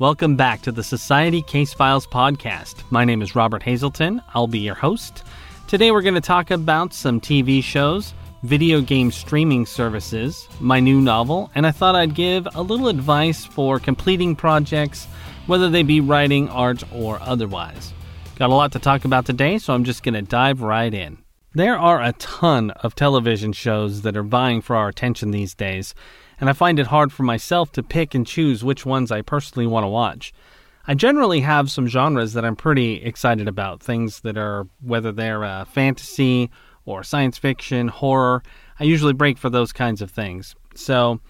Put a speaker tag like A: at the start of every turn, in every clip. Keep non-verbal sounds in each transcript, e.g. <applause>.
A: Welcome back to the Society Case Files podcast. My name is Robert Hazelton. I'll be your host. Today we're going to talk about some TV shows, video game streaming services, my new novel, and I thought I'd give a little advice for completing projects, whether they be writing, art, or otherwise. Got a lot to talk about today, so I'm just going to dive right in. There are a ton of television shows that are vying for our attention these days and I find it hard for myself to pick and choose which ones I personally want to watch. I generally have some genres that I'm pretty excited about, things that are, whether they're uh, fantasy or science fiction, horror. I usually break for those kinds of things. So,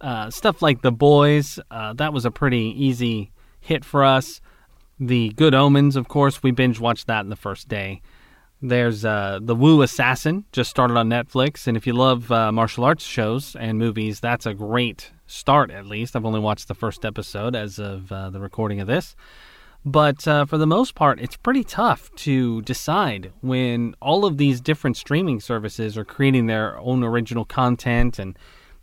A: uh, stuff like The Boys, uh, that was a pretty easy hit for us. The Good Omens, of course, we binge watched that in the first day. There's uh, The Wu Assassin, just started on Netflix. And if you love uh, martial arts shows and movies, that's a great start, at least. I've only watched the first episode as of uh, the recording of this. But uh, for the most part, it's pretty tough to decide when all of these different streaming services are creating their own original content. And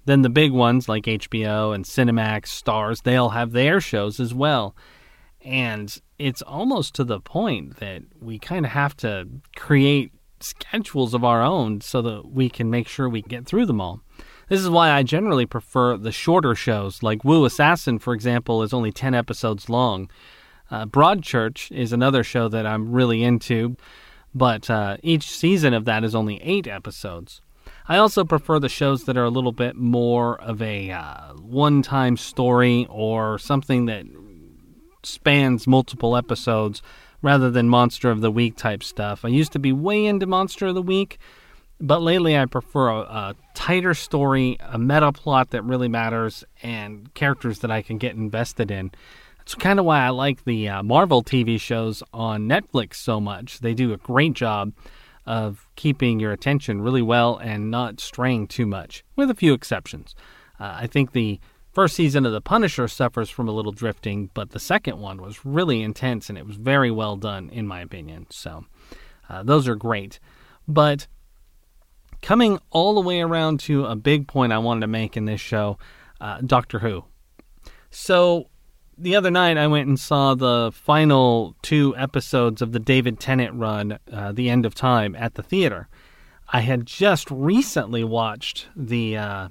A: then the big ones like HBO and Cinemax, Starz, they all have their shows as well. And it's almost to the point that we kind of have to create schedules of our own so that we can make sure we get through them all. This is why I generally prefer the shorter shows, like Wu Assassin, for example, is only 10 episodes long. Uh, Broadchurch is another show that I'm really into, but uh, each season of that is only eight episodes. I also prefer the shows that are a little bit more of a uh, one time story or something that spans multiple episodes rather than Monster of the Week type stuff. I used to be way into Monster of the Week, but lately I prefer a, a tighter story, a meta plot that really matters, and characters that I can get invested in. That's kind of why I like the uh, Marvel TV shows on Netflix so much. They do a great job of keeping your attention really well and not straying too much, with a few exceptions. Uh, I think the First season of The Punisher suffers from a little drifting, but the second one was really intense and it was very well done, in my opinion. So, uh, those are great. But coming all the way around to a big point I wanted to make in this show uh, Doctor Who. So, the other night I went and saw the final two episodes of the David Tennant run, uh, The End of Time, at the theater. I had just recently watched the uh,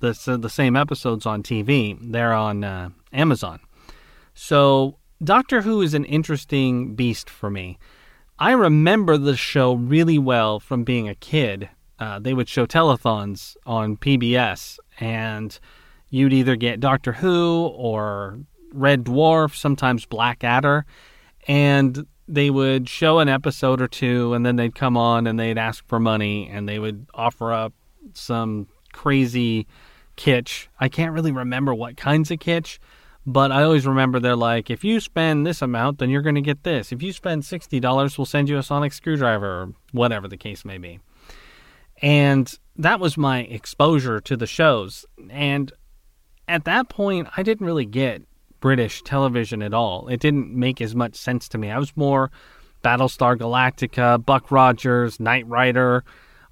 A: the the same episodes on TV. They're on uh, Amazon. So Doctor Who is an interesting beast for me. I remember the show really well from being a kid. Uh, they would show telethons on PBS, and you'd either get Doctor Who or Red Dwarf, sometimes Blackadder, and they would show an episode or two, and then they'd come on and they'd ask for money, and they would offer up some crazy kitsch. I can't really remember what kinds of kitsch, but I always remember they're like, if you spend this amount, then you're going to get this. If you spend $60, we'll send you a sonic screwdriver or whatever the case may be. And that was my exposure to the shows. And at that point, I didn't really get British television at all. It didn't make as much sense to me. I was more Battlestar Galactica, Buck Rogers, Knight Rider,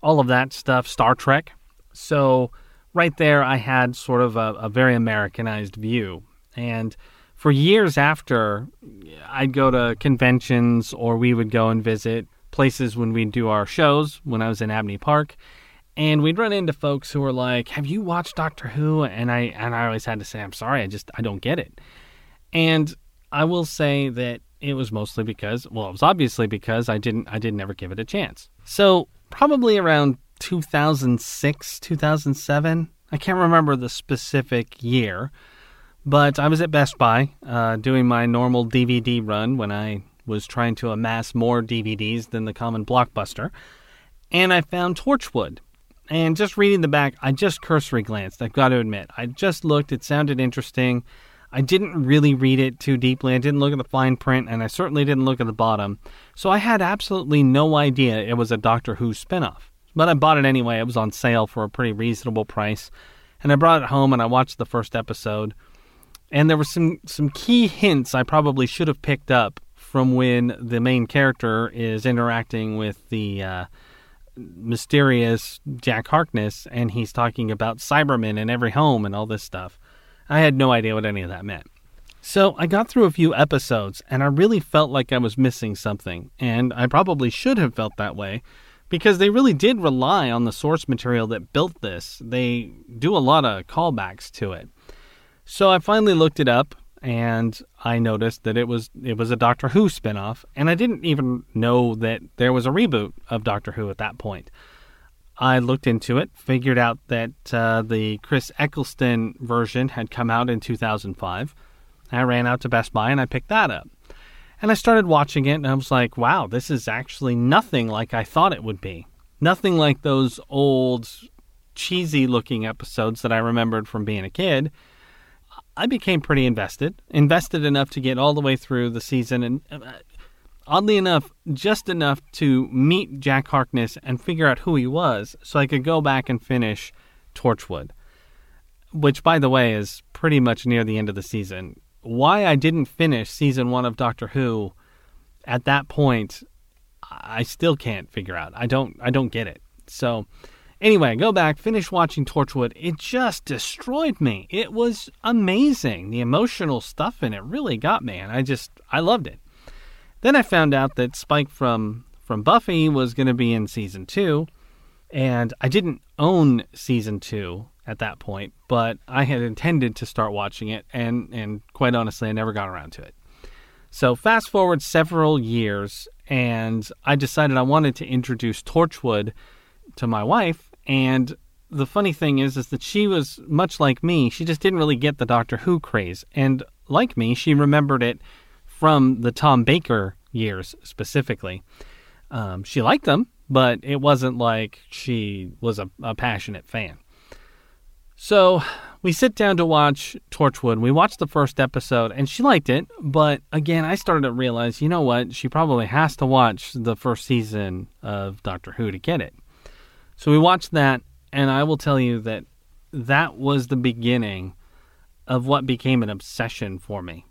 A: all of that stuff, Star Trek. So right there, I had sort of a, a very Americanized view. And for years after, I'd go to conventions or we would go and visit places when we'd do our shows when I was in Abney Park. And we'd run into folks who were like, "Have you watched Doctor Who?" And I and I always had to say, "I'm sorry, I just I don't get it." And I will say that it was mostly because, well, it was obviously because I didn't I didn't ever give it a chance. So probably around 2006, 2007. I can't remember the specific year, but I was at Best Buy uh, doing my normal DVD run when I was trying to amass more DVDs than the common blockbuster, and I found Torchwood. And just reading the back, I just cursory glanced, I've got to admit. I just looked, it sounded interesting. I didn't really read it too deeply. I didn't look at the fine print, and I certainly didn't look at the bottom. So I had absolutely no idea it was a Doctor Who spinoff. But I bought it anyway. It was on sale for a pretty reasonable price. And I brought it home and I watched the first episode. And there were some, some key hints I probably should have picked up from when the main character is interacting with the uh, mysterious Jack Harkness and he's talking about Cybermen in every home and all this stuff. I had no idea what any of that meant. So I got through a few episodes and I really felt like I was missing something, and I probably should have felt that way because they really did rely on the source material that built this. They do a lot of callbacks to it. So I finally looked it up and I noticed that it was it was a Doctor Who spinoff, and I didn't even know that there was a reboot of Doctor Who at that point. I looked into it, figured out that uh, the Chris Eccleston version had come out in 2005. I ran out to Best Buy and I picked that up. And I started watching it and I was like, wow, this is actually nothing like I thought it would be. Nothing like those old, cheesy looking episodes that I remembered from being a kid. I became pretty invested, invested enough to get all the way through the season, and uh, oddly enough, just enough to meet Jack Harkness and figure out who he was so I could go back and finish Torchwood, which, by the way, is pretty much near the end of the season why I didn't finish season one of Doctor Who at that point, I still can't figure out. I don't I don't get it. So anyway, go back, finish watching Torchwood. It just destroyed me. It was amazing. The emotional stuff in it really got me, and I just I loved it. Then I found out that Spike from from Buffy was going to be in season two, and I didn't own season two at that point, but I had intended to start watching it, and, and quite honestly, I never got around to it. So, fast forward several years, and I decided I wanted to introduce Torchwood to my wife. And the funny thing is, is that she was much like me. She just didn't really get the Doctor Who craze, and like me, she remembered it from the Tom Baker years specifically. Um, she liked them, but it wasn't like she was a, a passionate fan. So we sit down to watch Torchwood. We watched the first episode and she liked it, but again, I started to realize, you know what? She probably has to watch the first season of Doctor Who to get it. So we watched that, and I will tell you that that was the beginning of what became an obsession for me.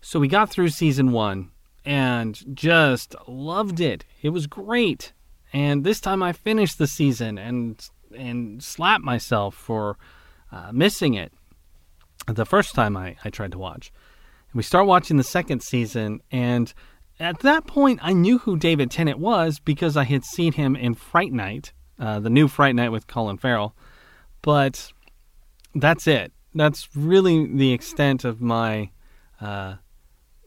A: So we got through season one and just loved it. It was great. And this time I finished the season and and slap myself for uh, missing it the first time I, I tried to watch. And we start watching the second season, and at that point, I knew who David Tennant was because I had seen him in Fright Night, uh, the new Fright Night with Colin Farrell. But that's it. That's really the extent of my uh,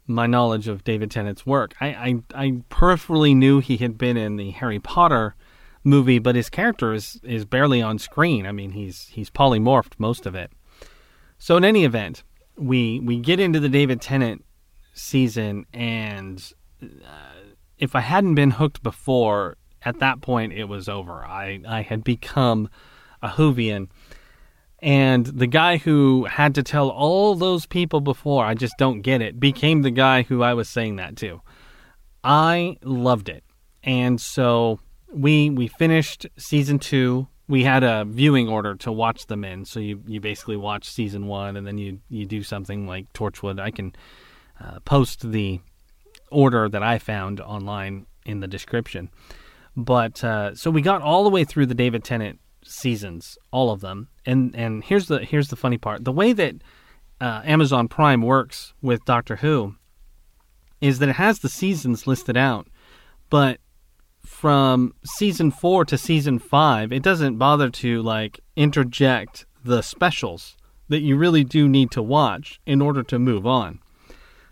A: my knowledge of David Tennant's work. I, I, I peripherally knew he had been in the Harry Potter movie, but his character is is barely on screen. I mean, he's he's polymorphed most of it. So in any event, we we get into the David Tennant season, and uh, if I hadn't been hooked before, at that point it was over. I I had become a Whovian. And the guy who had to tell all those people before, I just don't get it, became the guy who I was saying that to. I loved it. And so we we finished season two. We had a viewing order to watch them in, so you you basically watch season one, and then you you do something like Torchwood. I can uh, post the order that I found online in the description. But uh, so we got all the way through the David Tennant seasons, all of them, and and here's the here's the funny part: the way that uh, Amazon Prime works with Doctor Who is that it has the seasons listed out, but from season four to season five, it doesn't bother to like interject the specials that you really do need to watch in order to move on.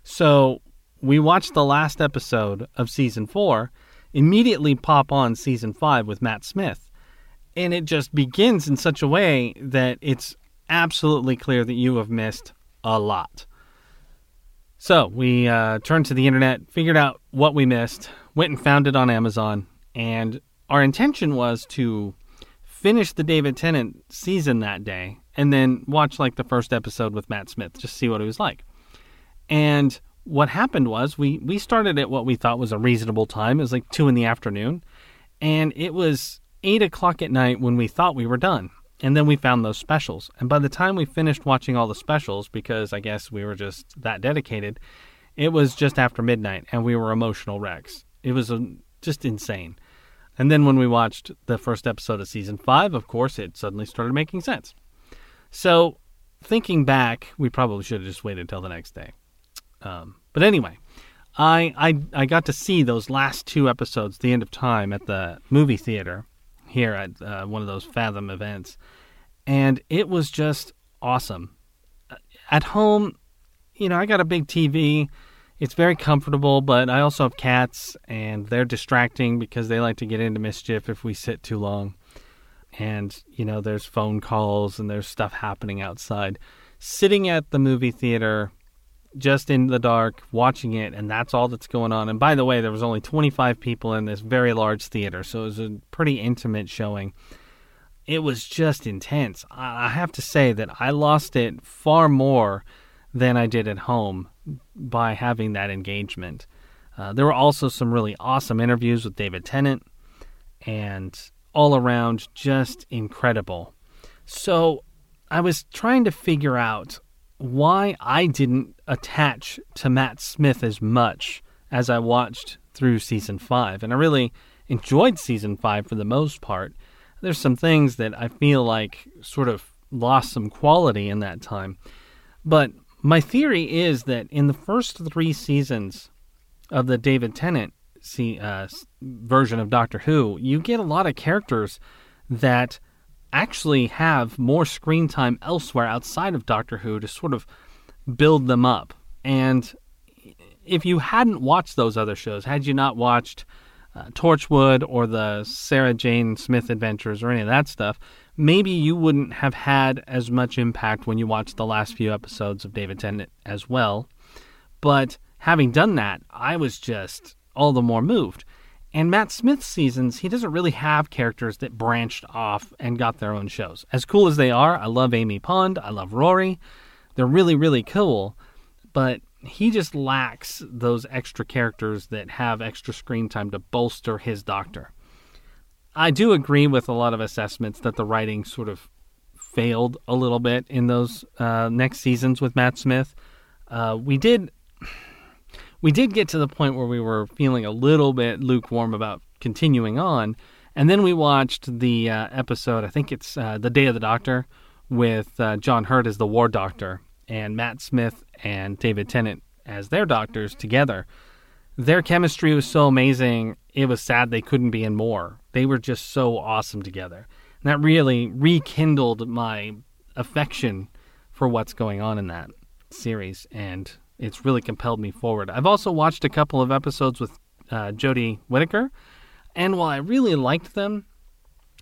A: So we watched the last episode of season four, immediately pop on season five with Matt Smith. And it just begins in such a way that it's absolutely clear that you have missed a lot. So we uh, turned to the internet, figured out what we missed, went and found it on Amazon, and our intention was to finish the David Tennant season that day and then watch like the first episode with Matt Smith, just see what it was like. And what happened was we we started at what we thought was a reasonable time. It was like two in the afternoon, and it was eight o'clock at night when we thought we were done. And then we found those specials. And by the time we finished watching all the specials, because I guess we were just that dedicated, it was just after midnight, and we were emotional wrecks. It was a, just insane. And then when we watched the first episode of season five, of course, it suddenly started making sense. So, thinking back, we probably should have just waited until the next day. Um, but anyway, I, I I got to see those last two episodes, The End of Time, at the movie theater here at uh, one of those Fathom events, and it was just awesome. At home, you know, I got a big TV. It's very comfortable, but I also have cats, and they're distracting because they like to get into mischief if we sit too long. And, you know, there's phone calls and there's stuff happening outside. Sitting at the movie theater, just in the dark, watching it, and that's all that's going on. And by the way, there was only 25 people in this very large theater, so it was a pretty intimate showing. It was just intense. I have to say that I lost it far more than I did at home by having that engagement. Uh, there were also some really awesome interviews with David Tennant, and all around just incredible. So I was trying to figure out why I didn't attach to Matt Smith as much as I watched through season five. And I really enjoyed season five for the most part. There's some things that I feel like sort of lost some quality in that time. But my theory is that in the first three seasons of the David Tennant see, uh, version of Doctor Who, you get a lot of characters that actually have more screen time elsewhere outside of Doctor Who to sort of build them up. And if you hadn't watched those other shows, had you not watched uh, Torchwood or the Sarah Jane Smith Adventures or any of that stuff, maybe you wouldn't have had as much impact when you watched the last few episodes of David Tennant as well. But having done that, I was just all the more moved. And Matt Smith's seasons, he doesn't really have characters that branched off and got their own shows. As cool as they are, I love Amy Pond, I love Rory. They're really, really cool. But he just lacks those extra characters that have extra screen time to bolster his doctor. I do agree with a lot of assessments that the writing sort of failed a little bit in those uh, next seasons with Matt Smith. Uh, we did we did get to the point where we were feeling a little bit lukewarm about continuing on, and then we watched the uh, episode. I think it's uh, the Day of the Doctor with uh, John Hurt as the War Doctor and Matt Smith and David Tennant as their doctors together. Their chemistry was so amazing. It was sad they couldn't be in more. They were just so awesome together. And that really rekindled my affection for what's going on in that series. And it's really compelled me forward. I've also watched a couple of episodes with uh, Jodie Whittaker, and while I really liked them,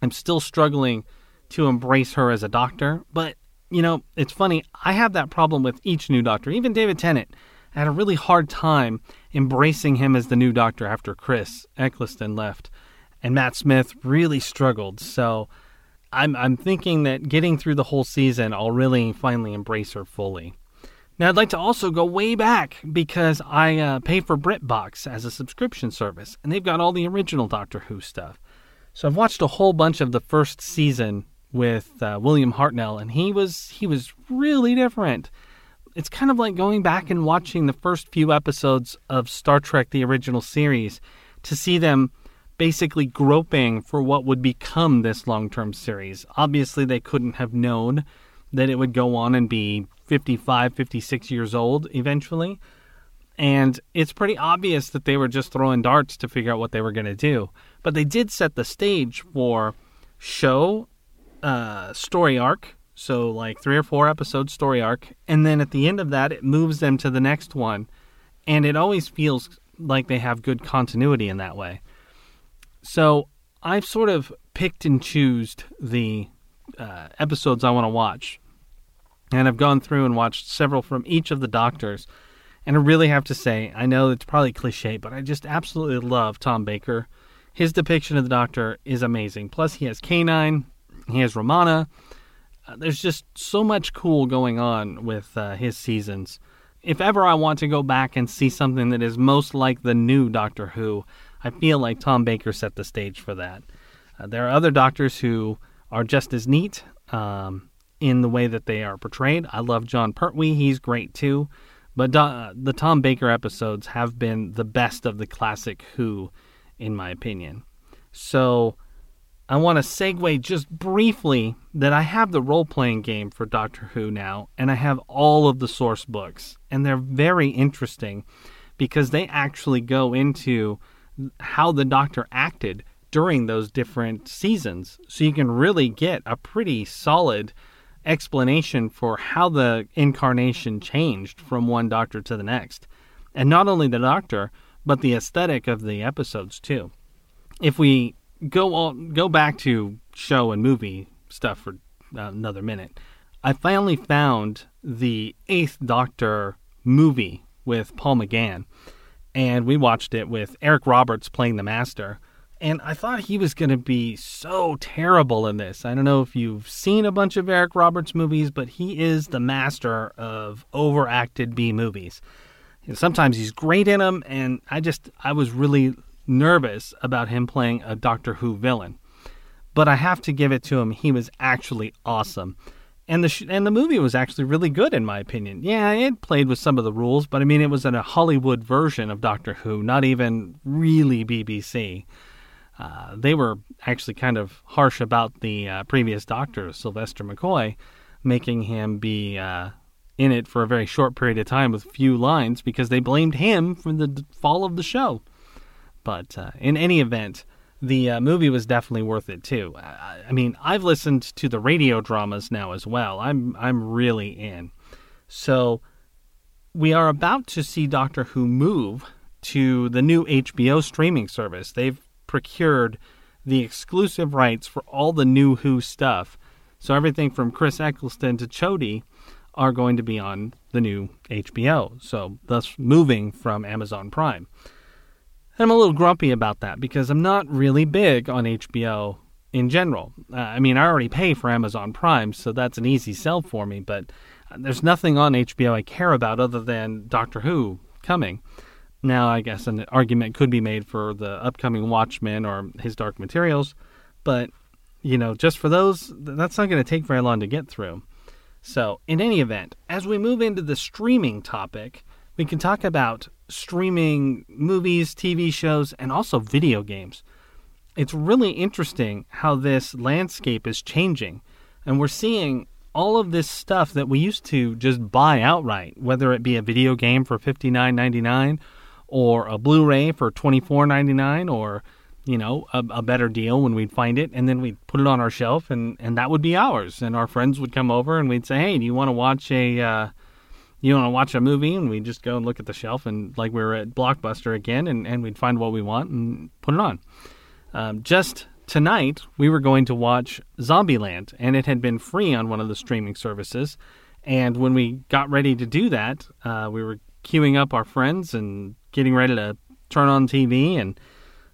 A: I'm still struggling to embrace her as a doctor. But, you know, it's funny, I have that problem with each new doctor. Even David Tennant I had a really hard time embracing him as the new doctor after Chris Eccleston left. And Matt Smith really struggled. So I'm, I'm thinking that getting through the whole season, I'll really finally embrace her fully. Now, I'd like to also go way back because I uh, pay for BritBox as a subscription service, and they've got all the original Doctor Who stuff. So I've watched a whole bunch of the first season with uh, William Hartnell, and he was he was really different. It's kind of like going back and watching the first few episodes of Star Trek: The Original Series to see them basically groping for what would become this long-term series. Obviously, they couldn't have known that it would go on and be 55, 56 years old eventually. And it's pretty obvious that they were just throwing darts to figure out what they were going to do. But they did set the stage for show, uh, story arc. So, like three or four episode story arc. And then at the end of that, it moves them to the next one. And it always feels like they have good continuity in that way. So, I've sort of picked and choosed the uh, episodes I want to watch and I've gone through and watched several from each of the doctors. And I really have to say, I know it's probably cliche, but I just absolutely love Tom Baker. His depiction of the Doctor is amazing. Plus, he has K9, he has Romana. Uh, there's just so much cool going on with uh, his seasons. If ever I want to go back and see something that is most like the new Doctor Who, I feel like Tom Baker set the stage for that. Uh, there are other doctors who are just as neat. Um, in the way that they are portrayed. I love Jon Pertwee, he's great too. But uh, the Tom Baker episodes have been the best of the classic Who, in my opinion. So I want to segue just briefly that I have the role playing game for Doctor Who now, and I have all of the source books, and they're very interesting because they actually go into how the Doctor acted during those different seasons. So you can really get a pretty solid explanation for how the incarnation changed from one Doctor to the next. And not only the Doctor, but the aesthetic of the episodes too. If we go all, go back to show and movie stuff for another minute, I finally found the Eighth Doctor movie with Paul McGann, and we watched it with Eric Roberts playing the Master. And I thought he was going to be so terrible in this. I don't know if you've seen a bunch of Eric Roberts movies, but he is the master of overacted B movies. And sometimes he's great in them, and I just I was really nervous about him playing a Doctor Who villain. But I have to give it to him; he was actually awesome, and the sh- and the movie was actually really good in my opinion. Yeah, it played with some of the rules, but I mean it was in a Hollywood version of Doctor Who, not even really BBC. Uh, they were actually kind of harsh about the uh, previous Doctor, Sylvester McCoy, making him be uh, in it for a very short period of time with few lines because they blamed him for the fall of the show. But uh, in any event, the uh, movie was definitely worth it too. I, I, mean, I've listened to the radio dramas now as well. I'm I'm really in. So we are about to see Doctor Who move to the new HBO streaming service. They've procured the exclusive rights for all the new Who stuff. So everything from Chris Eccleston to Jodie are going to be on the new HBO, so thus moving from Amazon Prime. And I'm a little grumpy about that because I'm not really big on HBO in general. Uh, I mean, I already pay for Amazon Prime, so that's an easy sell for me, but there's nothing on HBO I care about other than Doctor Who coming. Now, I guess an argument could be made for the upcoming Watchmen or His Dark Materials, but, you know, just for those, that's not going to take very long to get through. So, in any event, as we move into the streaming topic, we can talk about streaming movies, TV shows, and also video games. It's really interesting how this landscape is changing, and we're seeing all of this stuff that we used to just buy outright, whether it be a video game for $59.99 or a Blu-ray for $24.99 or you know, a, a, better deal when we'd find it, and then we'd put it on our shelf, and, and that would be ours. And our friends would come over, and we'd say, "Hey, do you want to watch a, uh, you want to watch a movie?" And we'd just go and look at the shelf, and like we were at Blockbuster again, and, and we'd find what we want and put it on. Um, just tonight, we were going to watch Zombieland, and it had been free on one of the streaming services. And when we got ready to do that, uh, we were queuing up our friends and getting ready to turn on TV and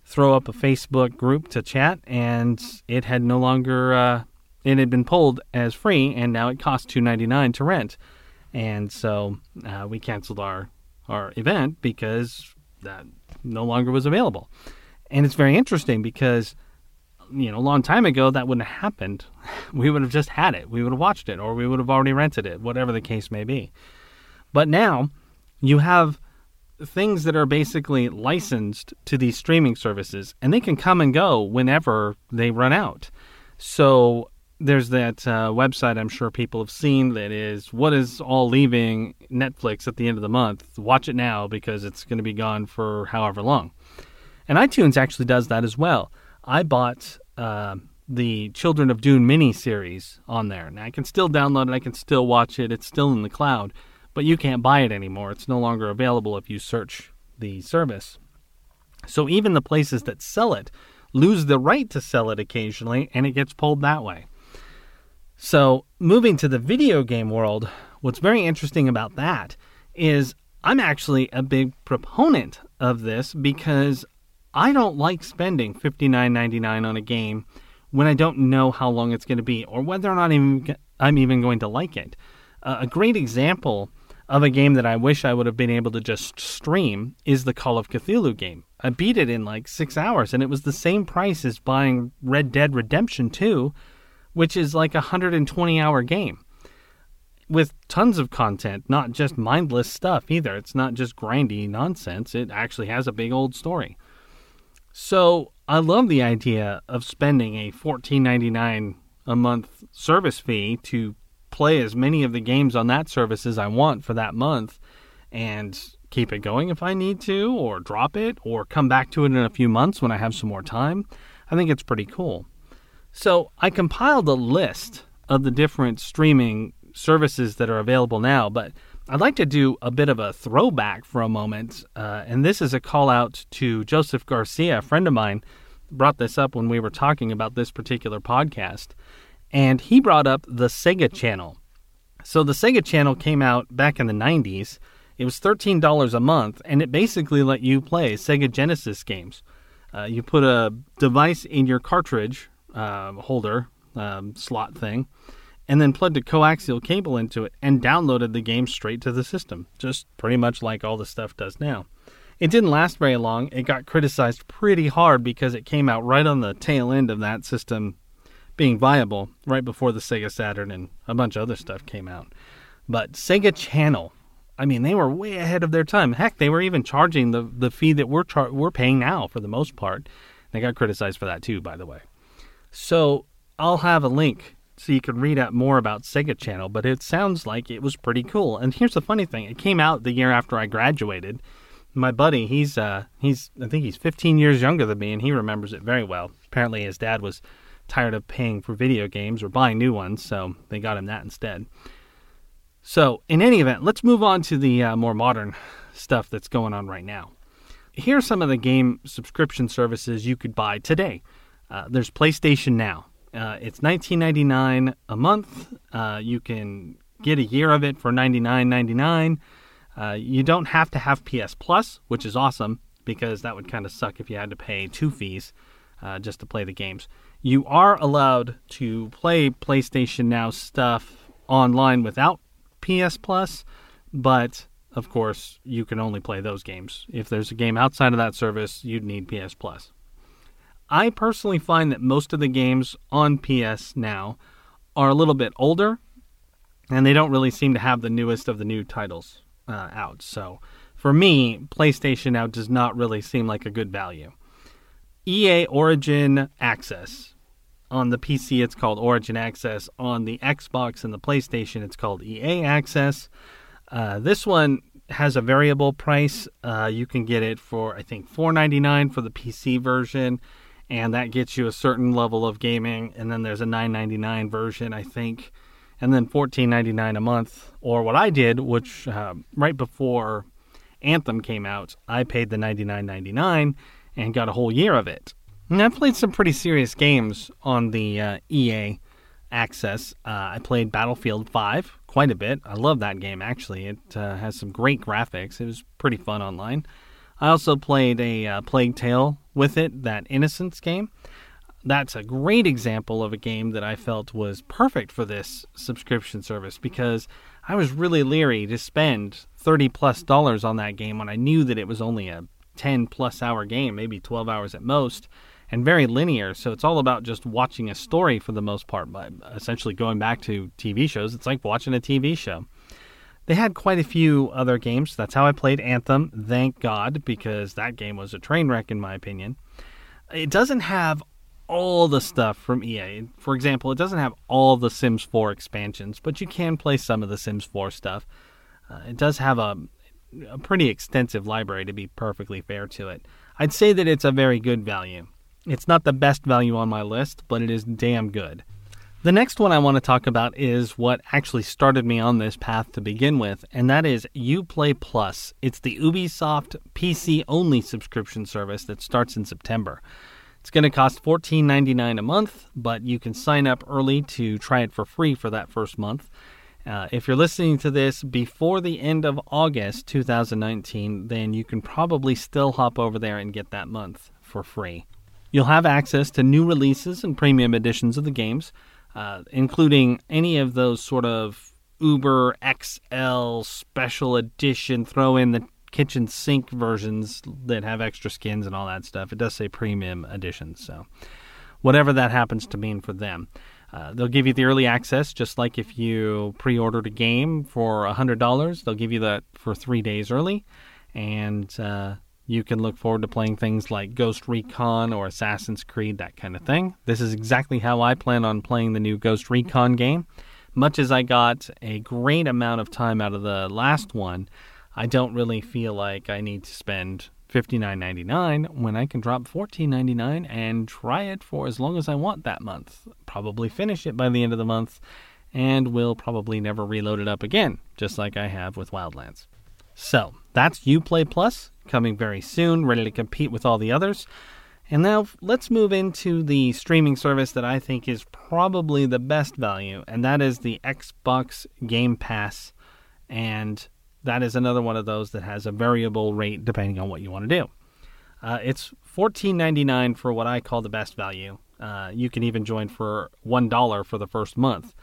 A: throw up a Facebook group to chat, and it had no longer uh, it had been pulled as free, and now it costs two ninety nine to rent, and so uh, we canceled our our event because that no longer was available, and it's very interesting because you know a long time ago that wouldn't have happened. <laughs> We would have just had it, we would have watched it, or we would have already rented it, whatever the case may be. But now you have things that are basically licensed to these streaming services, and they can come and go whenever they run out. So there's that uh, website I'm sure people have seen that is what is all leaving Netflix at the end of the month. Watch it now because it's going to be gone for however long. And iTunes actually does that as well. I bought uh, the Children of Dune mini series on there, Now I can still download it. I can still watch it. It's still in the cloud but you can't buy it anymore. It's no longer available if you search the service. So even the places that sell it lose the right to sell it occasionally, and it gets pulled that way. So, moving to the video game world, what's very interesting about that is I'm actually a big proponent of this because I don't like spending $59.99 on a game when I don't know how long it's going to be or whether or not I'm even going to like it. Uh, a great example of a game that I wish I would have been able to just stream is the Call of Cthulhu game. I beat it in like six hours, and it was the same price as buying Red Dead Redemption 2, which is like a 120 hour game with tons of content, not just mindless stuff either. It's not just grindy nonsense, it actually has a big old story. So I love the idea of spending a $14.99 a month service fee to play as many of the games on that service as I want for that month and keep it going if I need to, or drop it, or come back to it in a few months when I have some more time. I think it's pretty cool. So I compiled a list of the different streaming services that are available now, but I'd like to do a bit of a throwback for a moment. Uh, and this is a call out to Joseph Garcia, a friend of mine, brought this up when we were talking about this particular podcast. And he brought up the Sega Channel. So the Sega Channel came out back in the 90s. It was $13 a month, and it basically let you play Sega Genesis games. Uh, you put a device in your cartridge uh, holder um, slot thing, and then plugged a coaxial cable into it and downloaded the game straight to the system, just pretty much like all the stuff does now. It didn't last very long. It got criticized pretty hard because it came out right on the tail end of that system being viable, right before the Sega Saturn and a bunch of other stuff came out. But Sega Channel, I mean, they were way ahead of their time. Heck, they were even charging the, the fee that we're char- we're paying now for the most part. They got criticized for that too, by the way. So I'll have a link so you can read out more about Sega Channel, but it sounds like it was pretty cool. And here's the funny thing: it came out the year after I graduated. My buddy, he's uh, he's I think he's 15 years younger than me, and he remembers it very well. Apparently, his dad was tired of paying for video games or buying new ones, so they got him that instead. So, in any event, let's move on to the uh, more modern stuff that's going on right now. Here are some of the game subscription services you could buy today. Uh, there's PlayStation Now. Uh, it's $19.99 a month. Uh, you can get a year of it for $99.99. Uh, you don't have to have PS Plus, which is awesome because that would kind of suck if you had to pay two fees uh, just to play the games. You are allowed to play PlayStation Now stuff online without PS Plus, but of course, you can only play those games. If there's a game outside of that service, you'd need PS Plus. I personally find that most of the games on PS now are a little bit older, and they don't really seem to have the newest of the new titles uh, out. So for me, PlayStation now does not really seem like a good value. EA Origin Access. On the PC, it's called Origin Access. On the Xbox and the PlayStation, it's called EA Access. Uh, this one has a variable price. Uh, you can get it for I think $4.99 for the PC version, and that gets you a certain level of gaming. And then there's a $9.99 version, I think, and then $14.99 a month. Or what I did, which uh, right before Anthem came out, I paid the $99.99 and got a whole year of it. And I played some pretty serious games on the uh, EA access. Uh, I played Battlefield 5 quite a bit. I love that game, actually. It uh, has some great graphics. It was pretty fun online. I also played a uh, Plague Tale with it, that Innocence game. That's a great example of a game that I felt was perfect for this subscription service because I was really leery to spend 30 plus dollars on that game when I knew that it was only a 10 plus hour game, maybe 12 hours at most and very linear. So it's all about just watching a story for the most part. But essentially, going back to TV shows, it's like watching a TV show. They had quite a few other games. That's how I played Anthem, thank God, because that game was a train wreck, in my opinion. It doesn't have all the stuff from EA. For example, it doesn't have all the Sims 4 expansions, but you can play some of the Sims 4 stuff. Uh, it does have a, a pretty extensive library, to be perfectly fair to it. I'd say that it's a very good value. It's not the best value on my list, but it is damn good. The next one I want to talk about is what actually started me on this path to begin with, and that is Uplay Plus. It's the Ubisoft PC only subscription service that starts in September. It's going to cost $14.99 a month, but you can sign up early to try it for free for that first month. Uh, if you're listening to this before the end of August 2019, then you can probably still hop over there and get that month for free. You'll have access to new releases and premium editions of the games, uh, including any of those sort of Uber XL special edition, throw in the kitchen sink versions that have extra skins and all that stuff. It does say premium editions, so whatever that happens to mean for them. Uh, they'll give you the early access, just like if you pre ordered a game for $100, they'll give you that for three days early. And uh, You can look forward to playing things like Ghost Recon or Assassin's Creed, that kind of thing. This is exactly how I plan on playing the new Ghost Recon game. Much as I got a great amount of time out of the last one, I don't really feel like I need to spend $59.99 when I can drop $14.99 and try it for as long as I want that month. Probably finish it by the end of the month and will probably never reload it up again, just like I have with Wildlands. So that's Uplay Plus coming very soon, ready to compete with all the others. And now let's move into the streaming service that I think is probably the best value, and that is the Xbox Game Pass. And that is another one of those that has a variable rate depending on what you want to do. Uh, it's $14.99 for what I call the best value. Uh, you can even join for $1 for the first month.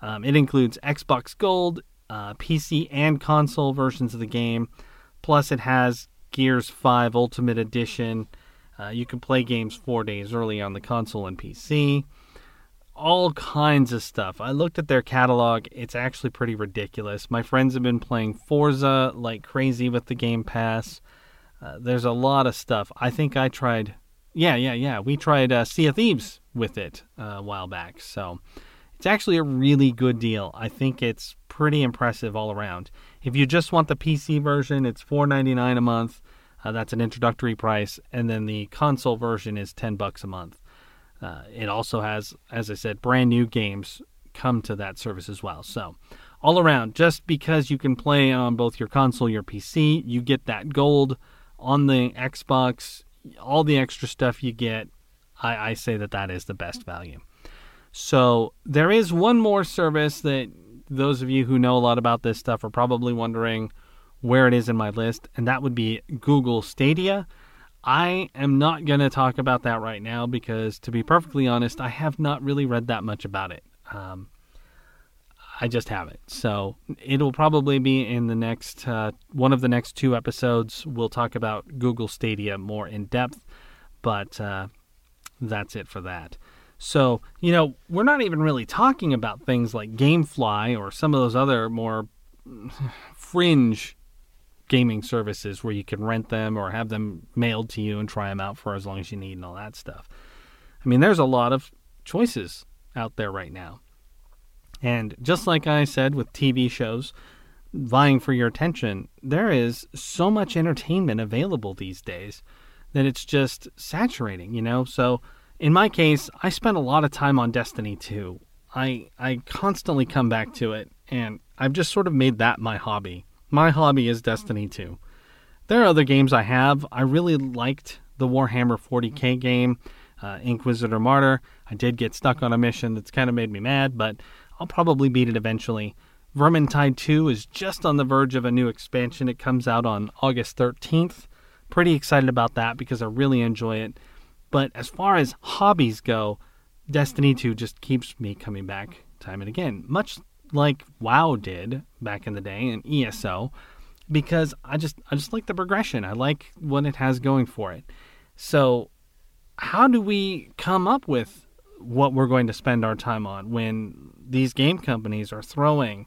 A: Um, it includes Xbox Gold, uh, PC and console versions of the game. Plus, it has Gears 5 Ultimate Edition. Uh, you can play games four days early on the console and PC. All kinds of stuff. I looked at their catalog. It's actually pretty ridiculous. My friends have been playing Forza like crazy with the Game Pass. Uh, there's a lot of stuff. I think I tried. Yeah, yeah, yeah. We tried uh, Sea of Thieves with it uh, a while back. So it's actually a really good deal. I think it's pretty impressive all around. If you just want the PC version, it's $4.99 a month. Uh, that's an introductory price, and then the console version is 10 bucks a month. Uh, it also has, as I said, brand new games come to that service as well. So, all around, just because you can play on both your console, your PC, you get that gold on the Xbox, all the extra stuff you get. I, I say that that is the best value. So there is one more service that those of you who know a lot about this stuff are probably wondering where it is in my list, and that would be Google Stadia. I am not going to talk about that right now because, to be perfectly honest, I have not really read that much about it. Um, I just haven't. So it'll probably be in the next uh, one of the next two episodes. We'll talk about Google Stadia more in depth, but uh, that's it for that. So, you know, we're not even really talking about things like Gamefly or some of those other more <sighs> fringe gaming services where you can rent them or have them mailed to you and try them out for as long as you need and all that stuff. I mean, there's a lot of choices out there right now. And just like I said with TV shows vying for your attention, there is so much entertainment available these days that it's just saturating, you know? So, in my case, I spent a lot of time on Destiny 2. I I constantly come back to it, and I've just sort of made that my hobby. My hobby is Destiny 2. There are other games I have. I really liked the Warhammer 40k game, uh, Inquisitor Martyr. I did get stuck on a mission that's kind of made me mad, but I'll probably beat it eventually. Vermintide 2 is just on the verge of a new expansion. It comes out on August 13th. Pretty excited about that because I really enjoy it. But as far as hobbies go, Destiny 2 just keeps me coming back time and again, much like WoW did back in the day and ESO, because I just I just like the progression. I like what it has going for it. So, how do we come up with what we're going to spend our time on when these game companies are throwing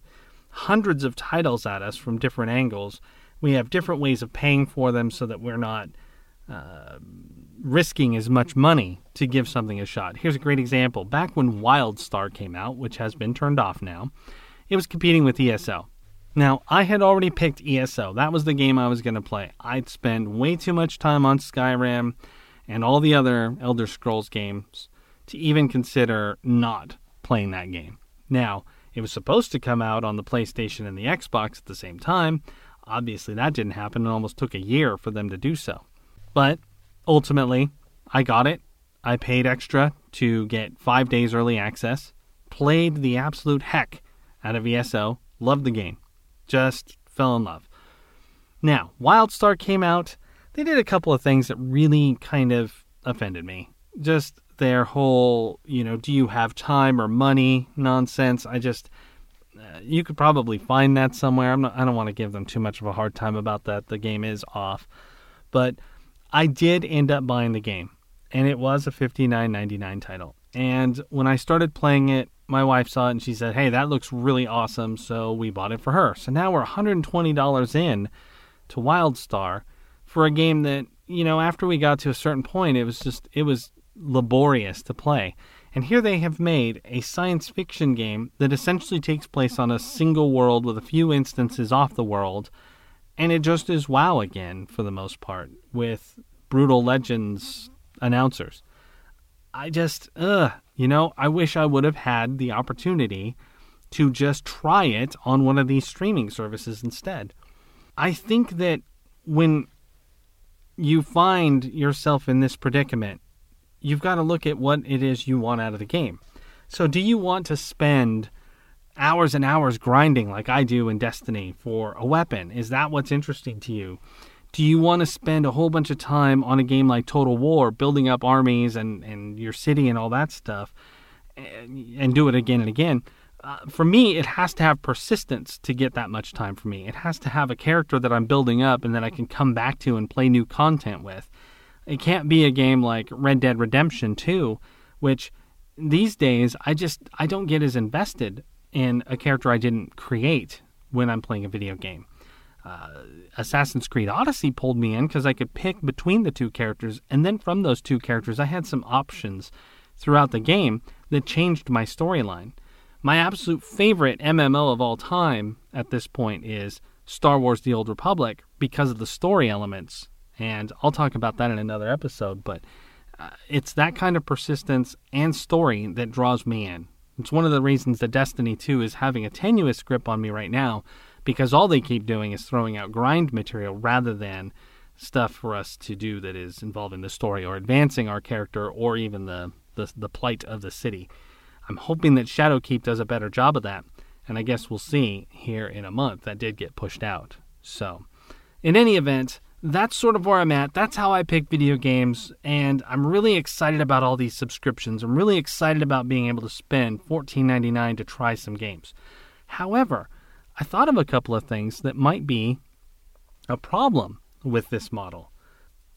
A: hundreds of titles at us from different angles? We have different ways of paying for them so that we're not uh, risking as much money to give something a shot. Here's a great example. Back when WildStar came out, which has been turned off now, it was competing with ESO. Now, I had already picked ESO. That was the game I was going to play. I'd spend way too much time on Skyrim and all the other Elder Scrolls games to even consider not playing that game. Now, it was supposed to come out on the PlayStation and the Xbox at the same time. Obviously, that didn't happen. It almost took a year for them to do so. But ultimately, I got it. I paid extra to get five days early access. Played the absolute heck out of ESO. Loved the game. Just fell in love. Now, WildStar came out. They did a couple of things that really kind of offended me. Just their whole, you know, do you have time or money nonsense. I just, uh, you could probably find that somewhere. I'm not, I don't want to give them too much of a hard time about that. The game is off. But I did end up buying the game, and it was a $59.99 title. And when I started playing it, my wife saw it and she said, Hey, that looks really awesome. So we bought it for her. So now we're $120 in to WildStar for a game that, you know, after we got to a certain point, it was just, it was laborious to play. And here they have made a science fiction game that essentially takes place on a single world with a few instances off the world. And it just is WoW again for the most part with Brutal Legends announcers. I just, ugh, you know, I wish I would have had the opportunity to just try it on one of these streaming services instead. I think that when you find yourself in this predicament, you've got to look at what it is you want out of the game. So, do you want to spend hours and hours grinding like I do in Destiny for a weapon? Is that what's interesting to you? Do you want to spend a whole bunch of time on a game like Total War, building up armies and, and your city and all that stuff, and, and do it again and again? Uh, for me, it has to have persistence to get that much time for me. It has to have a character that I'm building up and that I can come back to and play new content with. It can't be a game like Red Dead Redemption 2, which these days I just I don't get as invested in a character I didn't create when I'm playing a video game. Uh, Assassin's Creed Odyssey pulled me in because I could pick between the two characters, and then from those two characters, I had some options throughout the game that changed my storyline. My absolute favorite MMO of all time at this point is Star Wars The Old Republic because of the story elements and I'll talk about that in another episode. But uh, it's that kind of persistence and story that draws me in. It's one of the reasons that Destiny 2 is having a tenuous grip on me right now, because all they keep doing is throwing out grind material rather than stuff for us to do that is involving the story or advancing our character or even the, the, the plight of the city. I'm hoping that Shadowkeep does a better job of that, and I guess we'll see here in a month. That did get pushed out. So, in any event, that's sort of where I'm at. That's how I pick video games, and I'm really excited about all these subscriptions. I'm really excited about being able to spend $14.99 to try some games. However, I thought of a couple of things that might be a problem with this model.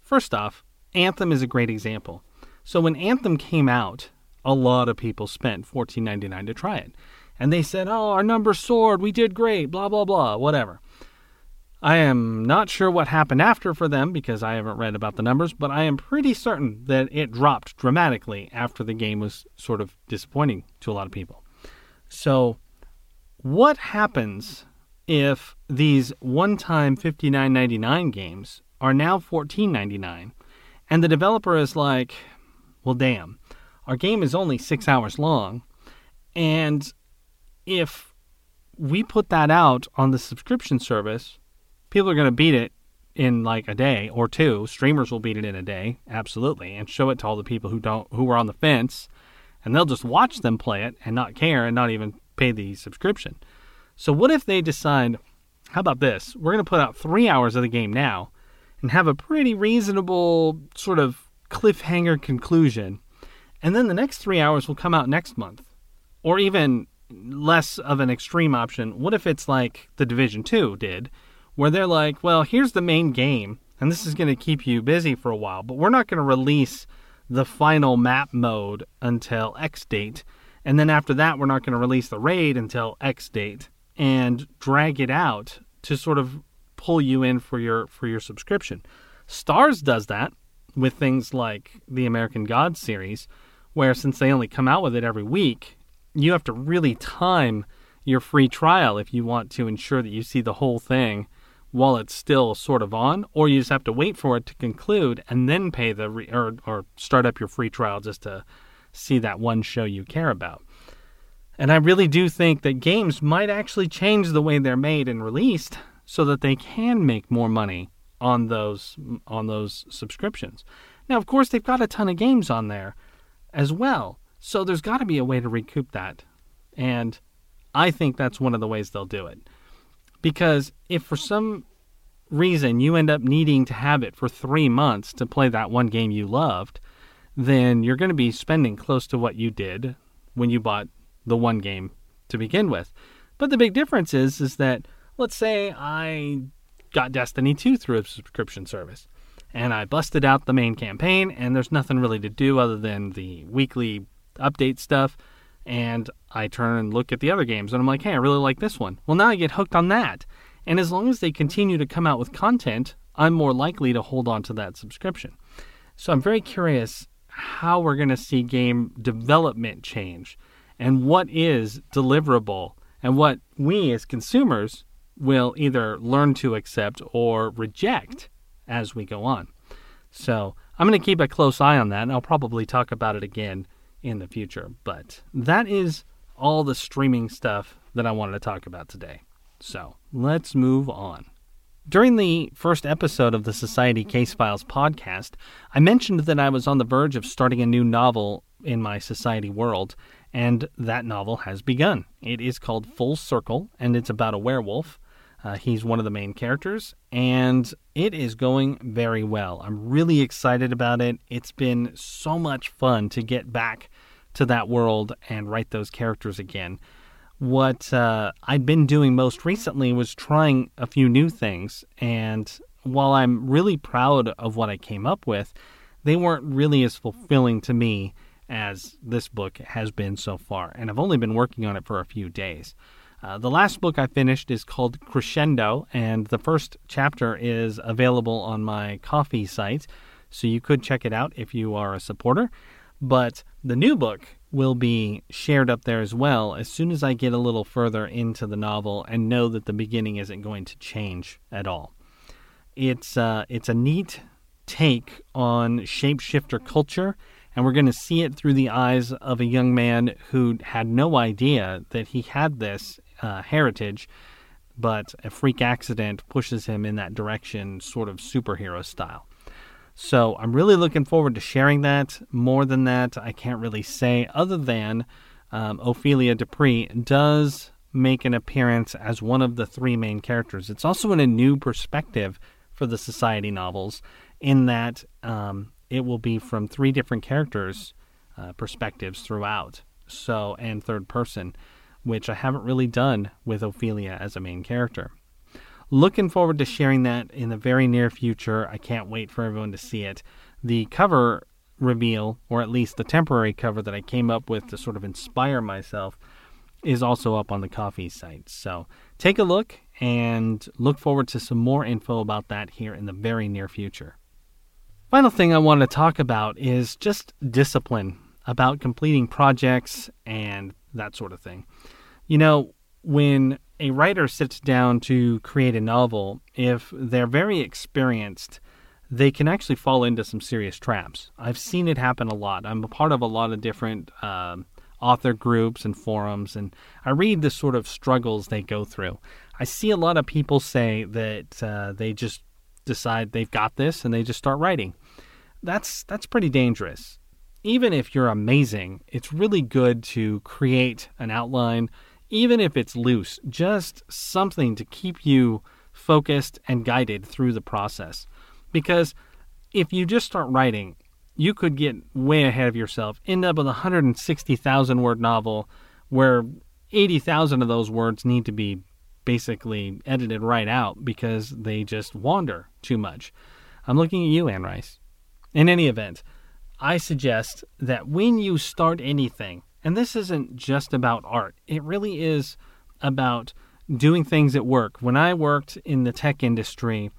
A: First off, Anthem is a great example. So when Anthem came out, a lot of people spent $14.99 to try it. And they said, "Oh, our numbers soared. We did great. Blah blah blah. Whatever." I am not sure what happened after for them because I haven't read about the numbers, but I am pretty certain that it dropped dramatically after the game was sort of disappointing to a lot of people. So, what happens if these one-time $59.99 games are now $14.99 and the developer is like, "Well, damn. Our game is only 6 hours long, and if we put that out on the subscription service, people are going to beat it in like a day or two. Streamers will beat it in a day, absolutely, and show it to all the people who don't who are on the fence, and they'll just watch them play it and not care and not even pay the subscription. So what if they decide, how about this? We're going to put out 3 hours of the game now and have a pretty reasonable sort of cliffhanger conclusion. And then the next 3 hours will come out next month. Or even less of an extreme option, what if it's like the Division 2 did? Where they're like, well, here's the main game, and this is going to keep you busy for a while, but we're not going to release the final map mode until X date. And then after that, we're not going to release the raid until X date and drag it out to sort of pull you in for your for your subscription. Starz does that with things like the American Gods series, where since they only come out with it every week, you have to really time your free trial if you want to ensure that you see the whole thing while it's still sort of on, or you just have to wait for it to conclude and then pay the re- or or start up your free trial just to see that one show you care about. And I really do think that games might actually change the way they're made and released so that they can make more money on those on those subscriptions. Now, of course, they've got a ton of games on there as well. So there's got to be a way to recoup that. And I think that's one of the ways they'll do it. Because if for some reason you end up needing to have it for three months to play that one game you loved, then you're going to be spending close to what you did when you bought the one game to begin with. But the big difference is is that let's say I got Destiny 2 through a subscription service and I busted out the main campaign and there's nothing really to do other than the weekly update stuff and I turn and look at the other games and I'm like, hey, I really like this one. Well, now I get hooked on that. And as long as they continue to come out with content, I'm more likely to hold on to that subscription. So I'm very curious how we're going to see game development change and what is deliverable and what we as consumers will either learn to accept or reject as we go on. So I'm going to keep a close eye on that, and I'll probably talk about it again in the future. But that is all the streaming stuff that I wanted to talk about today. So let's move on. During the first episode of the Society Case Files podcast, I mentioned that I was on the verge of starting a new novel in my society world, and that novel has begun. It is called Full Circle, and it's about a werewolf. Uh, he's one of the main characters, and it is going very well. I'm really excited about it. It's been so much fun to get back to that world and write those characters again. What uh, I'd been doing most recently was trying a few new things, and while I'm really proud of what I came up with, they weren't really as fulfilling to me as this book has been so far, and I've only been working on it for a few days. Uh, the last book I finished is called Crescendo, and the first chapter is available on my Ko-fi site, so you could check it out if you are a supporter. But the new book will be shared up there as well as soon as I get a little further into the novel and know that the beginning isn't going to change at all. It's uh, it's a neat take on shapeshifter culture and we're going to see it through the eyes of a young man who had no idea that he had this uh, heritage, but a freak accident pushes him in that direction, sort of superhero style. So I'm really looking forward to sharing that. More than that, I can't really say, other than um, Ophelia Dupree does make an appearance as one of the three main characters. It's also in a new perspective for the Society novels, in that um, it will be from three different characters' uh, perspectives throughout. So, and third person which I haven't really done with Ophelia as a main character. Looking forward to sharing that in the very near future. I can't wait for everyone to see it. The cover reveal, or at least the temporary cover that I came up with to sort of inspire myself, is also up on the Ko-fi site. So take a look and look forward to some more info about that here in the very near future. Final thing I want to talk about is just discipline about completing projects and that sort of thing. You know, when a writer sits down to create a novel, if they're very experienced, they can actually fall into some serious traps. I've seen it happen a lot. I'm a part of a lot of different um, author groups and forums, and I read the sort of struggles they go through. I see a lot of people say that uh, they just decide they've got this and they just start writing. That's that's pretty dangerous even if you're amazing, it's really good to create an outline, even if it's loose, just something to keep you focused and guided through the process. Because if you just start writing, you could get way ahead of yourself, end up with a 160,000 word novel where 80,000 of those words need to be basically edited right out because they just wander too much. I'm looking at you, Anne Rice. In any event, I suggest that when you start anything, and this isn't just about art, it really is about doing things at work. When I worked in the tech industry,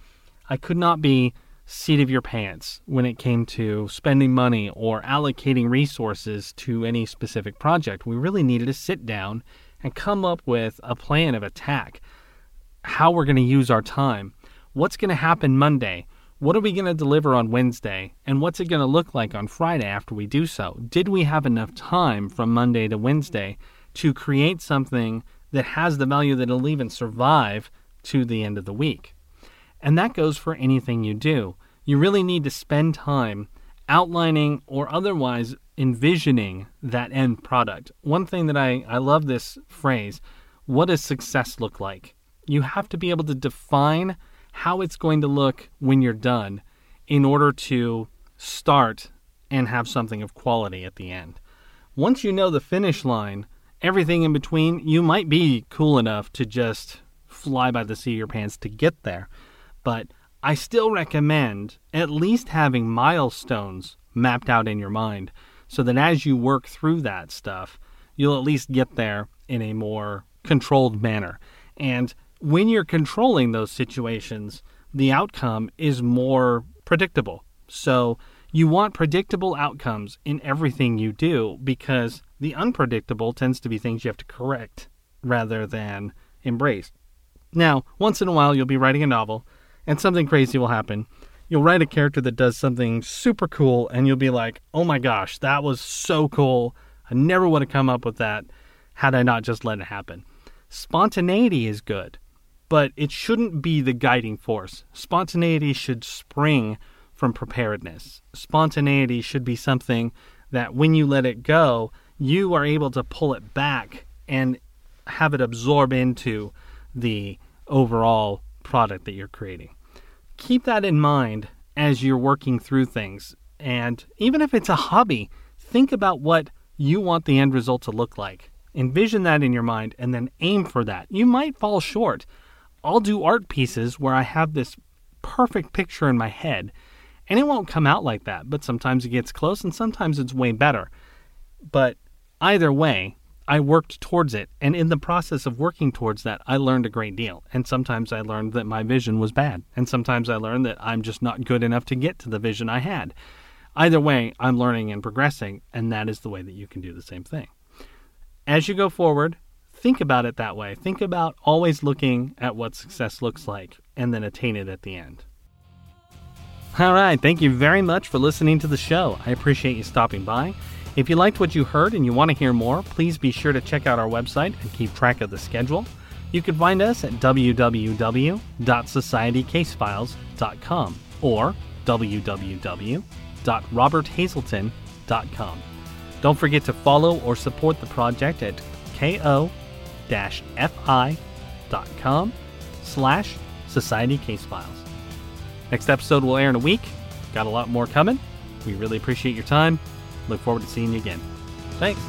A: I could not be seat of your pants when it came to spending money or allocating resources to any specific project. We really needed to sit down and come up with a plan of attack, how we're going to use our time, what's going to happen Monday, what are we going to deliver on Wednesday? And what's it going to look like on Friday after we do so? Did we have enough time from Monday to Wednesday to create something that has the value that it'll even survive to the end of the week? And that goes for anything you do. You really need to spend time outlining or otherwise envisioning that end product. One thing that I, I love this phrase what does success look like? You have to be able to define how it's going to look when you're done in order to start and have something of quality at the end. Once you know the finish line, everything in between, you might be cool enough to just fly by the seat of your pants to get there. But I still recommend at least having milestones mapped out in your mind so that as you work through that stuff, you'll at least get there in a more controlled manner. And when you're controlling those situations, the outcome is more predictable. So you want predictable outcomes in everything you do because the unpredictable tends to be things you have to correct rather than embrace. Now, once in a while, you'll be writing a novel and something crazy will happen. You'll write a character that does something super cool and you'll be like, oh my gosh, that was so cool. I never would have come up with that had I not just let it happen. Spontaneity is good, but it shouldn't be the guiding force. Spontaneity should spring from preparedness. Spontaneity should be something that when you let it go, you are able to pull it back and have it absorb into the overall product that you're creating. Keep that in mind as you're working through things. And even if it's a hobby, think about what you want the end result to look like. Envision that in your mind and then aim for that. You might fall short. I'll do art pieces where I have this perfect picture in my head, and it won't come out like that, but sometimes it gets close and sometimes it's way better. But either way, I worked towards it, and in the process of working towards that, I learned a great deal. And sometimes I learned that my vision was bad, and sometimes I learned that I'm just not good enough to get to the vision I had. Either way, I'm learning and progressing, and that is the way that you can do the same thing. As you go forward, think about it that way. Think about always looking at what success looks like and then attain it at the end. All right, thank you very much for listening to the show. I appreciate you stopping by. If you liked what you heard and you want to hear more, please be sure to check out our website and keep track of the schedule. You can find us at www.societycasefiles.com or www.roberthazelton.com. Don't forget to follow or support the project at ko-fi.com slash Society Case Files. Next episode will air in a week. Got a lot more coming. We really appreciate your time. Look forward to seeing you again. Thanks.